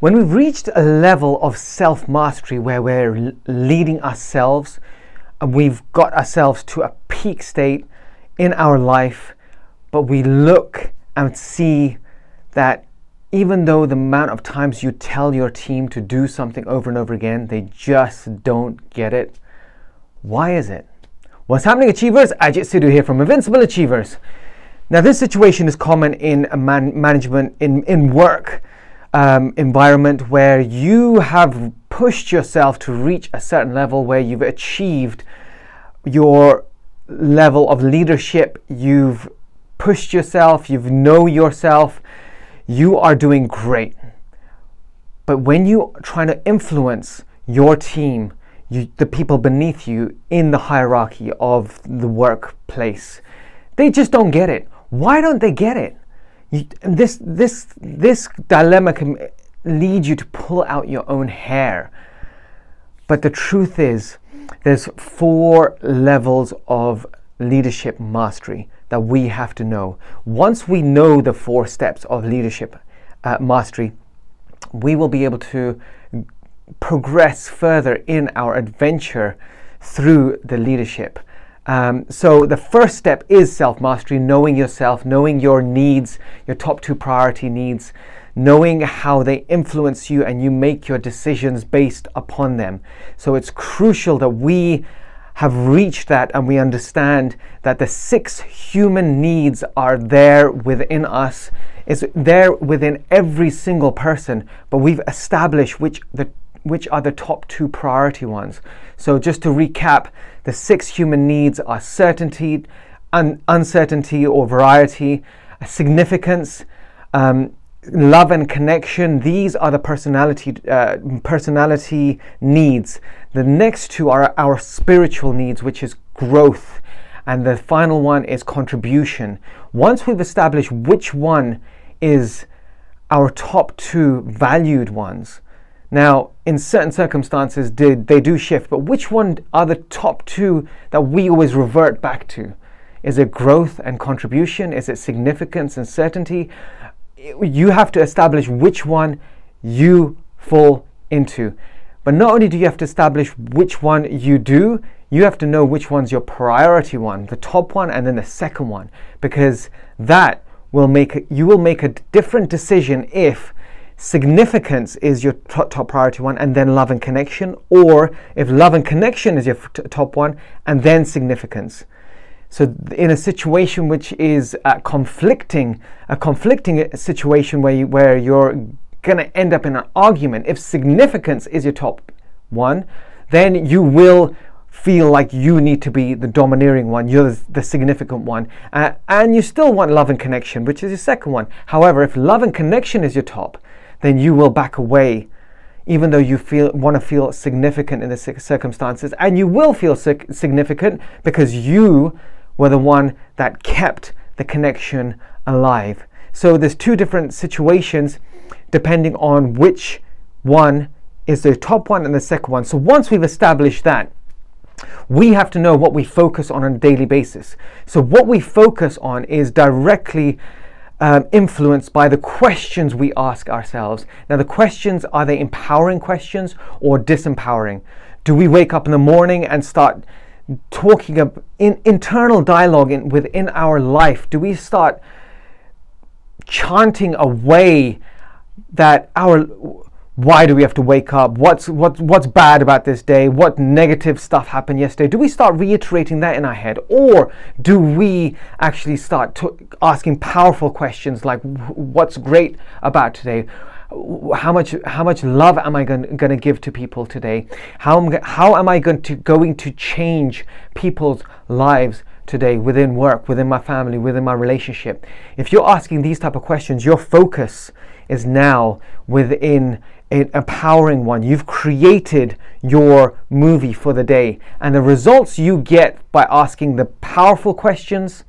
When we've reached a level of self mastery where we're leading ourselves, and we've got ourselves to a peak state in our life, but we look and see that even though the amount of times you tell your team to do something over and over again, they just don't get it. Why is it? What's happening, achievers? Ajit Sidhu here from Invincible Achievers. Now, this situation is common in man- management, in, in work um, environment where you have pushed yourself to reach a certain level where you've achieved your level of leadership, you've pushed yourself, You've know yourself, you are doing great. But when you are trying to influence your team, you, the people beneath you in the hierarchy of the workplace, they just don't get it. Why don't they get it? This this this dilemma can lead you to pull out your own hair. But the truth is, there's four levels of leadership mastery that we have to know. Once we know the four steps of leadership uh, mastery, we will be able to progress further in our adventure through the leadership. Um, so the first step is self mastery, knowing yourself, knowing your needs, your top two priority needs, knowing how they influence you, and you make your decisions based upon them. So it's crucial that we have reached that and we understand that the six human needs are there within us, is there within every single person, but we've established which the which are the top two priority ones. So, just to recap, the six human needs are certainty, un- uncertainty or variety, significance, um, love and connection. These are the personality uh, personality needs. The next two are our spiritual needs, which is growth, and the final one is contribution. Once we've established which one is our top two valued ones, now, in certain circumstances, did they do shift, but which one are the top two that we always revert back to? Is it growth and contribution? Is it significance and certainty? You have to establish which one you fall into. But not only do you have to establish which one you do, you have to know which one's your priority one, the top one, and then the second one, because that will make you will make a different decision if significance is your top, top priority one and then love and connection, or if love and connection is your top one and then significance. So, in a situation which is a conflicting, a conflicting situation where you, where you're going to end up in an argument, if significance is your top one, then you will feel like you need to be the domineering one, you're the, the significant one, uh, and you still want love and connection, which is your second one. However, if love and connection is your top, then you will back away even though you feel want to feel significant in the circumstances. And you will feel significant because you were the one that kept the connection alive. So there's two different situations depending on which one is the top one and the second one. So once we've established that we have to know what we focus on on a daily basis. So what we focus on is directly um, influenced by the questions we ask ourselves. Now, the questions are they empowering questions or disempowering? Do we wake up in the morning and start talking of in, internal dialogue in, within our life? Do we start chanting away that our why do we have to wake up? What's what, what's bad about this day? What negative stuff happened yesterday? Do we start reiterating that in our head, or do we actually start to asking powerful questions like, "What's great about today? How much how much love am I going, to give to people today? How am, how am I going to going to change people's lives?" today within work within my family within my relationship if you're asking these type of questions your focus is now within an empowering one. You've created your movie for the day. And the results you get by asking the powerful questions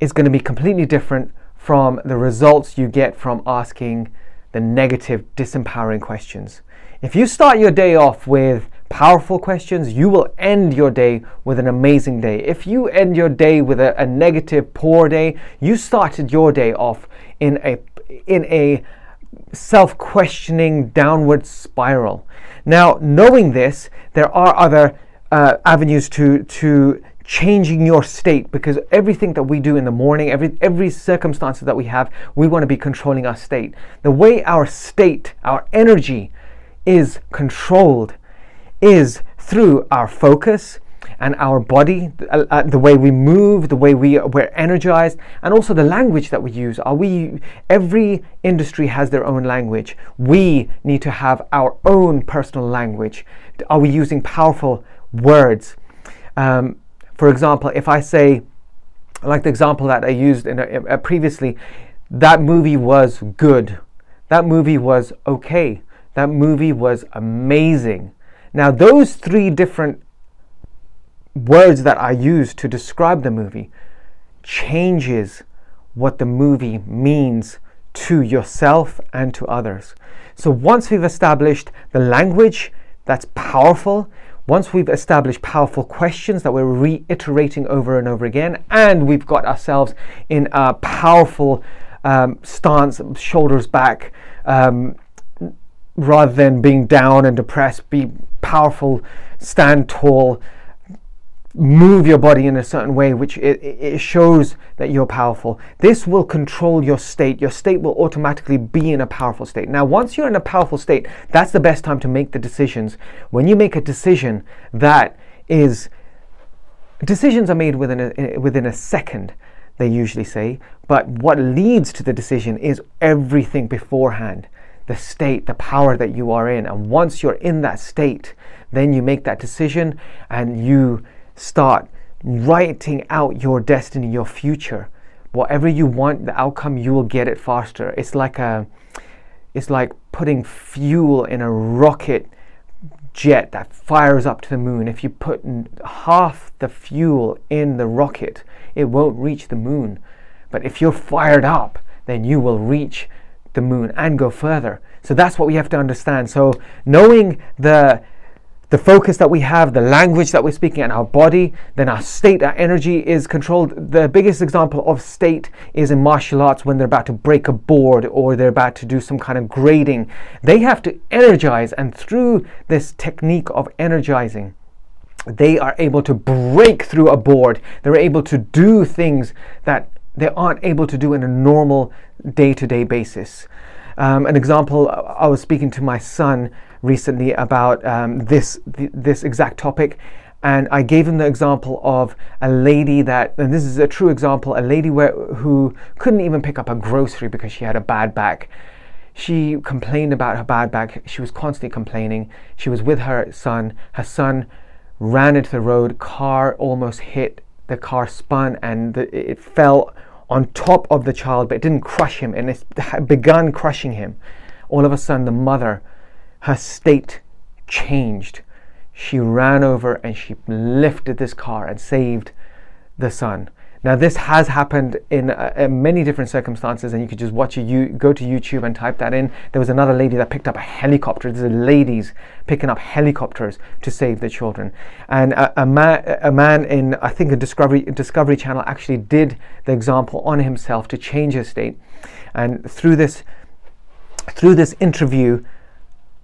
is going to be completely different from the results you get from asking the negative, disempowering questions. If you start your day off with powerful questions, you will end your day with an amazing day. If you end your day with a, a negative, poor day, you started your day off in a in a self questioning downward spiral. Now, knowing this, there are other uh, avenues to, to changing your state because everything that we do in the morning, every every circumstances that we have, we want to be controlling our state. The way our state, our energy is controlled is through our focus and our body, uh, uh, the way we move, the way we we're energized, and also the language that we use. Are we? Every industry has their own language. We need to have our own personal language. Are we using powerful words? Um, for example, if I say, like the example that I used in a, a previously, that movie was good. That movie was okay. That movie was amazing. Now, those three different words that I use to describe the movie changes what the movie means to yourself and to others. So once we've established the language that's powerful, once we've established powerful questions that we're reiterating over and over again, and we've got ourselves in a powerful um, stance, shoulders back, um, rather than being down and depressed, be powerful, stand tall, move your body in a certain way, which it, it, shows that you're powerful. This will control your state. Your state will automatically be in a powerful state. Now, once you're in a powerful state, that's the best time to make the decisions. When you make a decision that is, decisions are made within a, within a second, they usually say, but what leads to the decision is everything beforehand the state, the power that you are in. And once you're in that state, then you make that decision and you start writing out your destiny, your future. Whatever you want, the outcome, you will get it faster. It's like a it's like putting fuel in a rocket jet that fires up to the moon. If you put half the fuel in the rocket, it won't reach the moon. But if you're fired up, then you will reach the moon and go further. So that's what we have to understand. So knowing the the focus that we have, the language that we're speaking, and our body, then our state, our energy is controlled. The biggest example of state is in martial arts when they're about to break a board or they're about to do some kind of grading. They have to energize, and through this technique of energizing, they are able to break through a board. They're able to do things that they aren't able to do in a normal day to day basis. Um, an example, I was speaking to my son recently about um, this th- this exact topic, and I gave him the example of a lady that, and this is a true example, a lady where, who couldn't even pick up a grocery because she had a bad back. She complained about her bad back. She was constantly complaining. She was with her son. Her son ran into the road. Car almost hit. The car spun and the, it fell on top of the child, but it didn't crush him, and it begun crushing him. All of a sudden, the mother her state changed. She ran over and she lifted this car and saved the son. Now, this has happened in uh, many different circumstances, and you could just watch it. You go to YouTube and type that in. There was another lady that picked up a helicopter. There's ladies picking up helicopters to save the children. And a, a, man, a man in I think a Discovery Discovery Channel actually did the example on himself to change his state. And through this through this interview,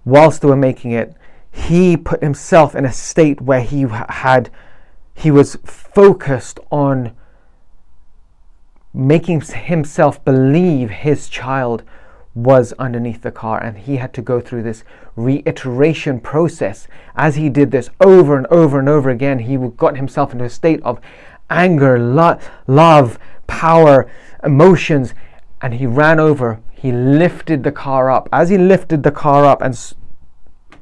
whilst they were making it, he put himself in a state where he had he was focused on making himself believe his child was underneath the car and he had to go through this reiteration process. As he did this over and over and over again he got himself into a state of anger lo- love power emotions and he ran over he lifted the car up. As he lifted the car up and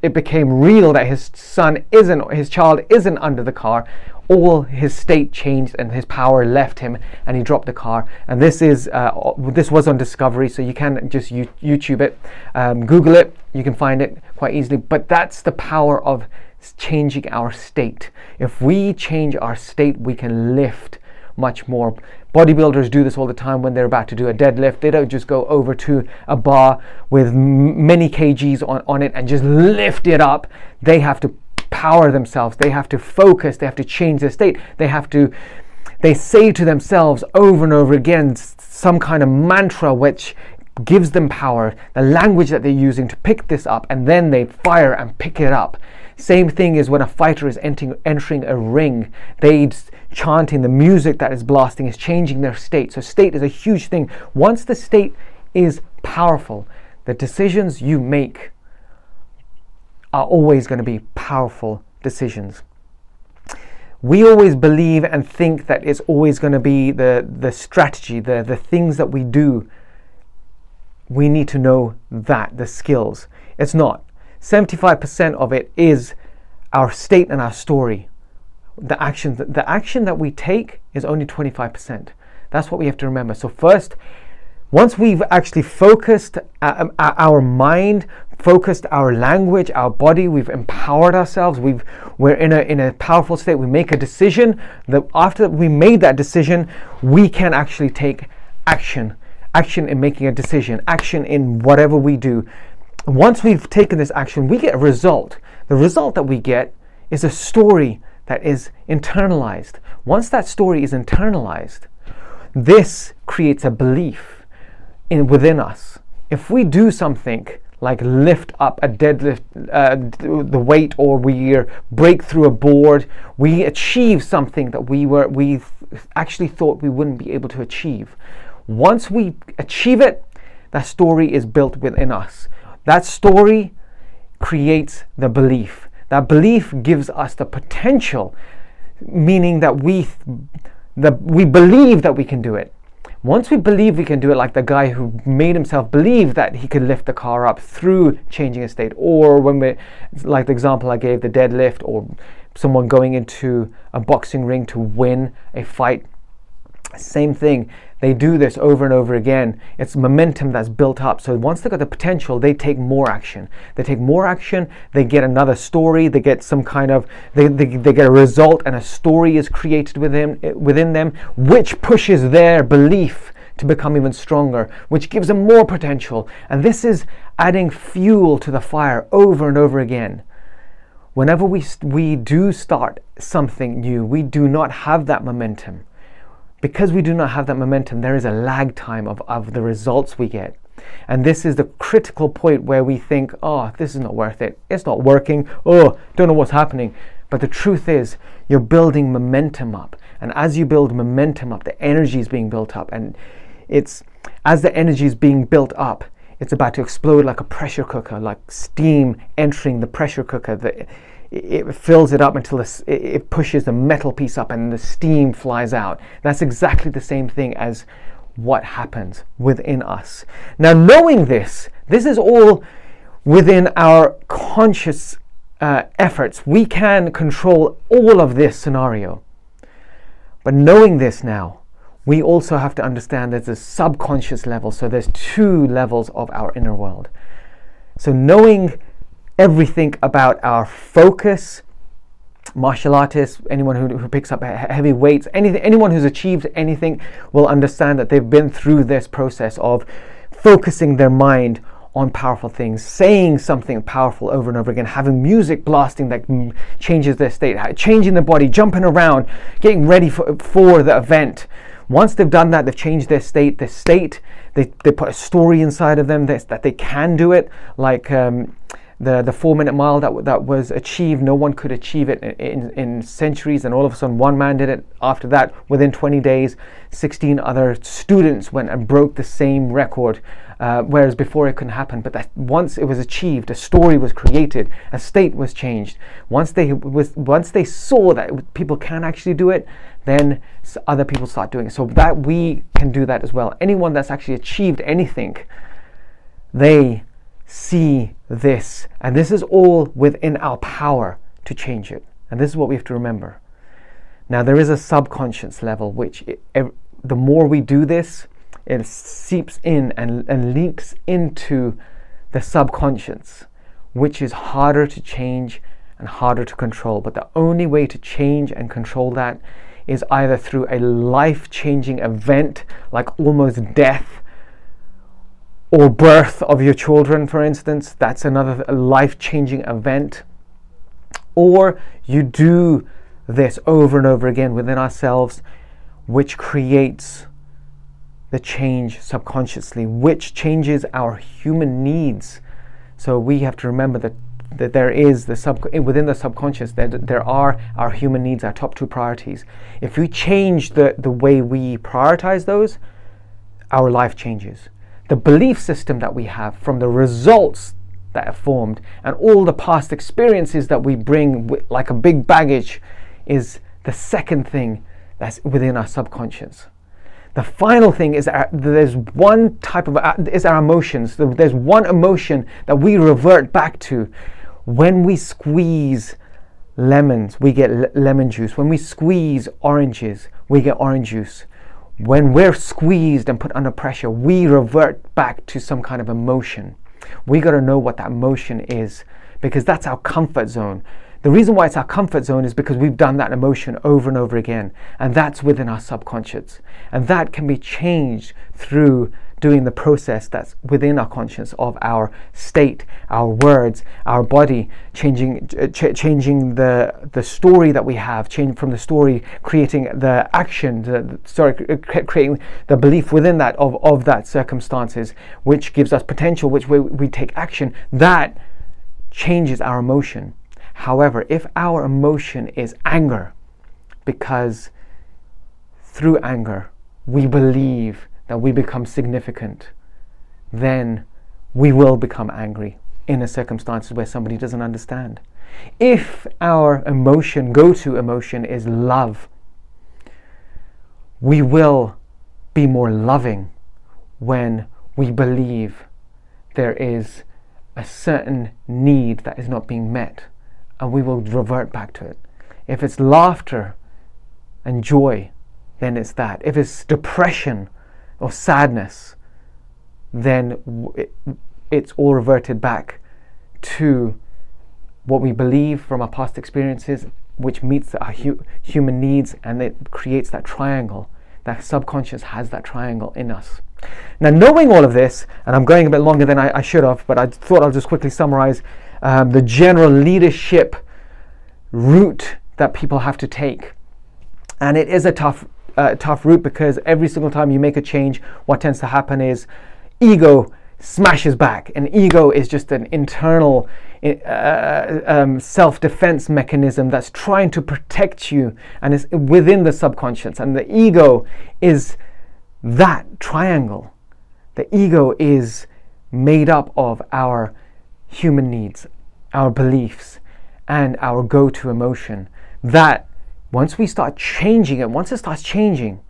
it became real that his son isn't, his child isn't under the car, all his state changed and his power left him and he dropped the car. And this is uh, this was on discovery so you can just youtube it um, google it you can find it quite easily. But that's the power of changing our state. If we change our state we can lift much more Bodybuilders do this all the time when they're about to do a deadlift. They don't just go over to a bar with many kgs on, on it and just lift it up. They have to power themselves. They have to focus. They have to change their state. They have to, they say to themselves over and over again some kind of mantra which gives them power, the language that they're using to pick this up, and then they fire and pick it up. Same thing is when a fighter is entering, entering a ring, they chanting the music that is blasting is changing their state. So state is a huge thing. Once the state is powerful, the decisions you make are always going to be powerful decisions. We always believe and think that it's always going to be the, the strategy, the, the things that we do. We need to know that, the skills. It's not. 75% of it is our state and our story. The action, the action that we take is only 25%. That's what we have to remember. So, first, once we've actually focused uh, um, our mind, focused our language, our body, we've empowered ourselves, we've, we're in a, in a powerful state, we make a decision, that after we made that decision, we can actually take action. Action in making a decision, action in whatever we do. Once we've taken this action, we get a result. The result that we get is a story that is internalized. Once that story is internalized, this creates a belief in within us. If we do something like lift up a deadlift, uh, the weight, or we break through a board, we achieve something that we were we actually thought we wouldn't be able to achieve. Once we achieve it, that story is built within us. That story creates the belief. That belief gives us the potential, meaning that we, the, we believe that we can do it. Once we believe we can do it, like the guy who made himself believe that he could lift the car up through changing a state, or when we, like the example I gave, the deadlift, or someone going into a boxing ring to win a fight, same thing. They do this over and over again. It's momentum that's built up. So once they've got the potential, they take more action. They take more action, they get another story, they get some kind of, they, they, they get a result, and a story is created within, eh, within them, which pushes their belief to become even stronger, which gives them more potential. And this is adding fuel to the fire over and over again. Whenever we, we do start something new, we do not have that momentum because we do not have that momentum, there is a lag time of, of the results we get. And this is the critical point where we think, oh, this is not worth it. It's not working. Oh, don't know what's happening. But the truth is, you're building momentum up. And as you build momentum up, the energy is being built up. And it's as the energy is being built up, it's about to explode like a pressure cooker, like steam entering the pressure cooker. The, it fills it up until it pushes the metal piece up and the steam flies out. That's exactly the same thing as what happens within us. Now, knowing this, this is all within our conscious uh, efforts. We can control all of this scenario. But knowing this now, we also have to understand there's a subconscious level. So there's two levels of our inner world. So knowing everything about our focus. Martial artists, anyone who, who picks up heavy weights, anything, anyone who's achieved anything will understand that they've been through this process of focusing their mind on powerful things, saying something powerful over and over again, having music blasting that changes their state, changing the body, jumping around, getting ready for, for the event. Once they've done that, they've changed their state. Their state, they, they put a story inside of them that, that they can do it. Like um, the, the four minute mile that, that was achieved, no one could achieve it in, in, in, centuries, and all of a sudden one man did it. After that, within 20 days, 16 other students went and broke the same record, uh, whereas before it couldn't happen. But that once it was achieved, a story was created, a state was changed. Once they, was, once they saw that people can actually do it, then other people start doing it. So that we can do that as well. Anyone that's actually achieved anything, they see this. And this is all within our power to change it. And this is what we have to remember. Now, there is a subconscious level, which it, the more we do this, it seeps in and, and leaks into the subconscious, which is harder to change and harder to control. But the only way to change and control that is either through a life changing event like almost death or birth of your children, for instance, that's another life changing event. Or you do this over and over again within ourselves, which creates the change subconsciously, which changes our human needs. So we have to remember that that there is the sub within the subconscious that there are our human needs, our top two priorities. If we change the, the way we prioritize those, our life changes. The belief system that we have from the results that are formed and all the past experiences that we bring with, like a big baggage is the second thing that's within our subconscious. The final thing is there's one type of uh, is our emotions. There's one emotion that we revert back to when we squeeze lemons, we get lemon juice. When we squeeze oranges, we get orange juice. When we're squeezed and put under pressure, we revert back to some kind of emotion. We got to know what that emotion is because that's our comfort zone. The reason why it's our comfort zone is because we've done that emotion over and over again, and that's within our subconscious. And that can be changed through doing the process that's within our conscience of our state, our words, our body, changing, uh, ch- changing the, the story that we have, changing from the story, creating the action, the, sorry, creating the belief within that of, of that circumstances, which gives us potential, which we, we take action. That changes our emotion. However, if our emotion is anger, because through anger we believe that we become significant, then we will become angry in a circumstances where somebody doesn't understand. If our emotion, go to emotion, is love, we will be more loving when we believe there is a certain need that is not being met and we will revert back to it. If it's laughter and joy, then it's that. If it's depression or sadness, then it's all reverted back to what we believe from our past experiences, which meets our hu- human needs and it creates that triangle. That subconscious has that triangle in us. Now, knowing all of this, and I'm going a bit longer than I, I should have, but I thought I'll just quickly summarize um, the general leadership route that people have to take. And it is a tough, uh, tough route because every single time you make a change, what tends to happen is ego smashes back. And ego is just an internal uh, um, self defense mechanism that's trying to protect you and is within the subconscious. And the ego is that triangle. The ego is made up of our human needs, our beliefs, and our go to emotion. That once we start changing it, once it starts changing,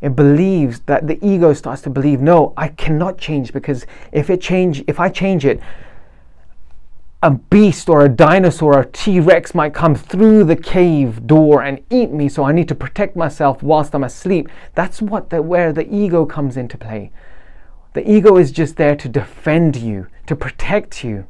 it believes that the ego starts to believe, no, I cannot change because if it change, if I change it, a beast or a dinosaur or a T-Rex might come through the cave door and eat me, so I need to protect myself whilst I'm asleep. That's what the, where the ego comes into play. The ego is just there to defend you, to protect you.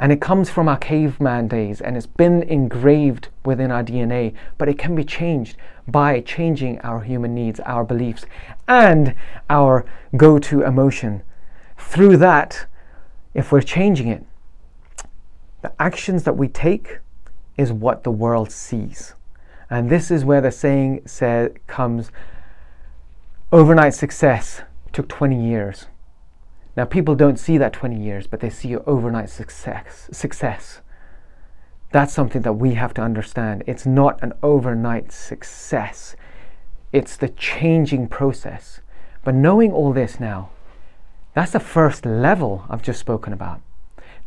And it comes from our caveman days and it's been engraved within our DNA, but it can be changed by changing our human needs, our beliefs, and our go to emotion. Through that, if we're changing it, the actions that we take is what the world sees. And this is where the saying says, comes overnight success took 20 years. Now, people don't see that 20 years, but they see your overnight success. Success. That's something that we have to understand. It's not an overnight success. It's the changing process. But knowing all this now, that's the first level I've just spoken about.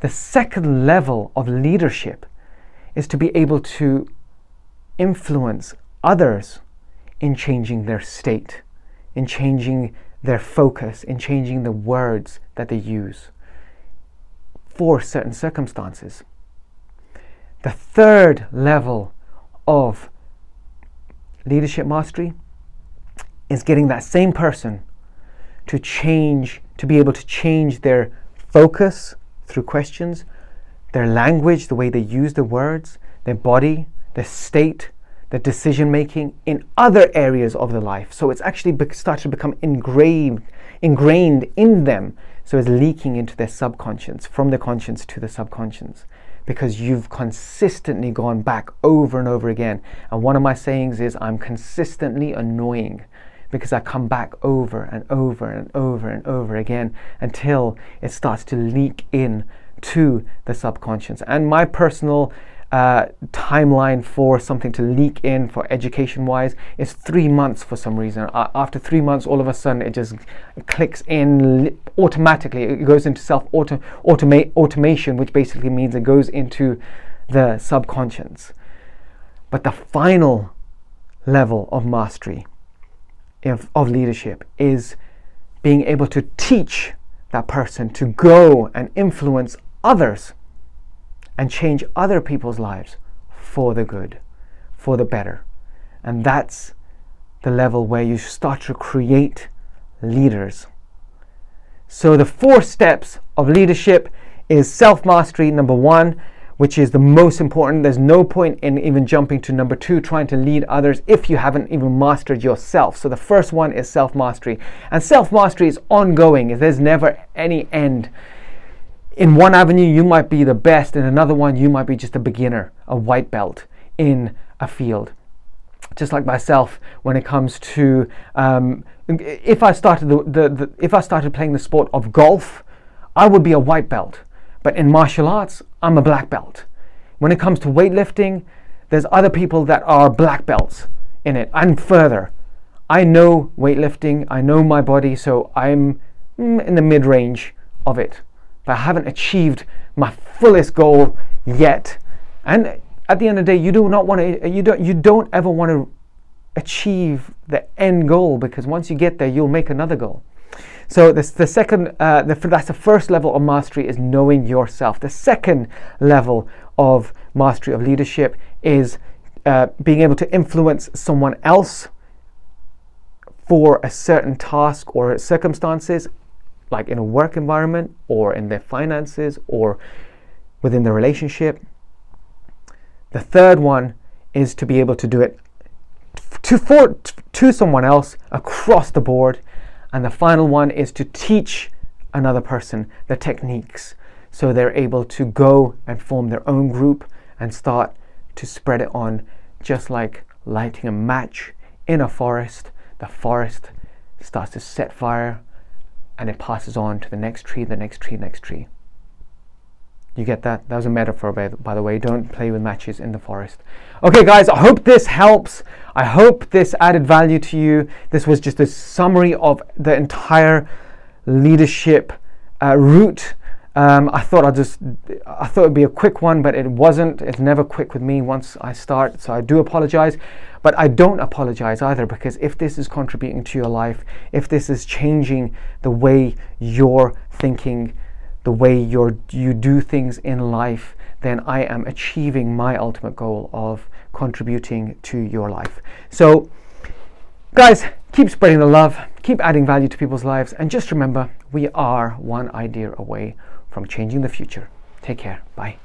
The second level of leadership is to be able to influence others in changing their state, in changing their focus in changing the words that they use for certain circumstances. The third level of leadership mastery is getting that same person to change, to be able to change their focus through questions, their language, the way they use the words, their body, their state, the decision making in other areas of the life. So it's actually started to become engraved, ingrained in them. So it's leaking into their subconscious, from the conscious to the subconscious, because you've consistently gone back over and over again. And one of my sayings is, I'm consistently annoying because I come back over and over and over and over again until it starts to leak in to the subconscious. And my personal uh, timeline for something to leak in for education wise is three months for some reason. Uh, after three months, all of a sudden it just clicks in automatically. It goes into self automate automation, which basically means it goes into the subconscious. But the final level of mastery of leadership is being able to teach that person to go and influence others and change other people's lives for the good, for the better. And that's the level where you start to create leaders. So, the four steps of leadership is self mastery, number one, which is the most important. There's no point in even jumping to number two, trying to lead others if you haven't even mastered yourself. So, the first one is self mastery. And self mastery is ongoing, there's never any end in one avenue you might be the best. In another one you might be just a beginner a white belt in a field. Just like myself when it comes to um, if i started the, the, the, if i started playing the sport of golf i would be a white belt. But in martial arts i'm a black belt. When it comes to weightlifting there's other people that are black belts in it. And further i know weightlifting i know my body so i'm mm, in the mid range of it but I haven't achieved my fullest goal yet. And at the end of the day, you do not want to, you don't, you don't ever want to achieve the end goal because once you get there, you'll make another goal. So this, the second, uh, the, that's the first level of mastery is knowing yourself. The second level of mastery of leadership is uh, being able to influence someone else for a certain task or circumstances like in a work environment or in their finances or within the relationship. The third one is to be able to do it to, for, to someone else across the board. And the final one is to teach another person the techniques so they're able to go and form their own group and start to spread it on, just like lighting a match in a forest. The forest starts to set fire and it passes on to the next tree, the next tree, next tree. You get that? That was a metaphor, by, the way. Don't play with matches in the forest. Okay, guys, I hope this helps. I hope this added value to you. This was just a summary of the entire leadership uh, route. Um, I thought I'd just, I thought it'd be a quick one, but it wasn't. It's never quick with me once I start, so I do apologize. But I don't apologize either because if this is contributing to your life, if this is changing the way you're thinking, the way you're, you do things in life, then I am achieving my ultimate goal of contributing to your life. So, guys, keep spreading the love, keep adding value to people's lives, and just remember we are one idea away from changing the future. Take care. Bye.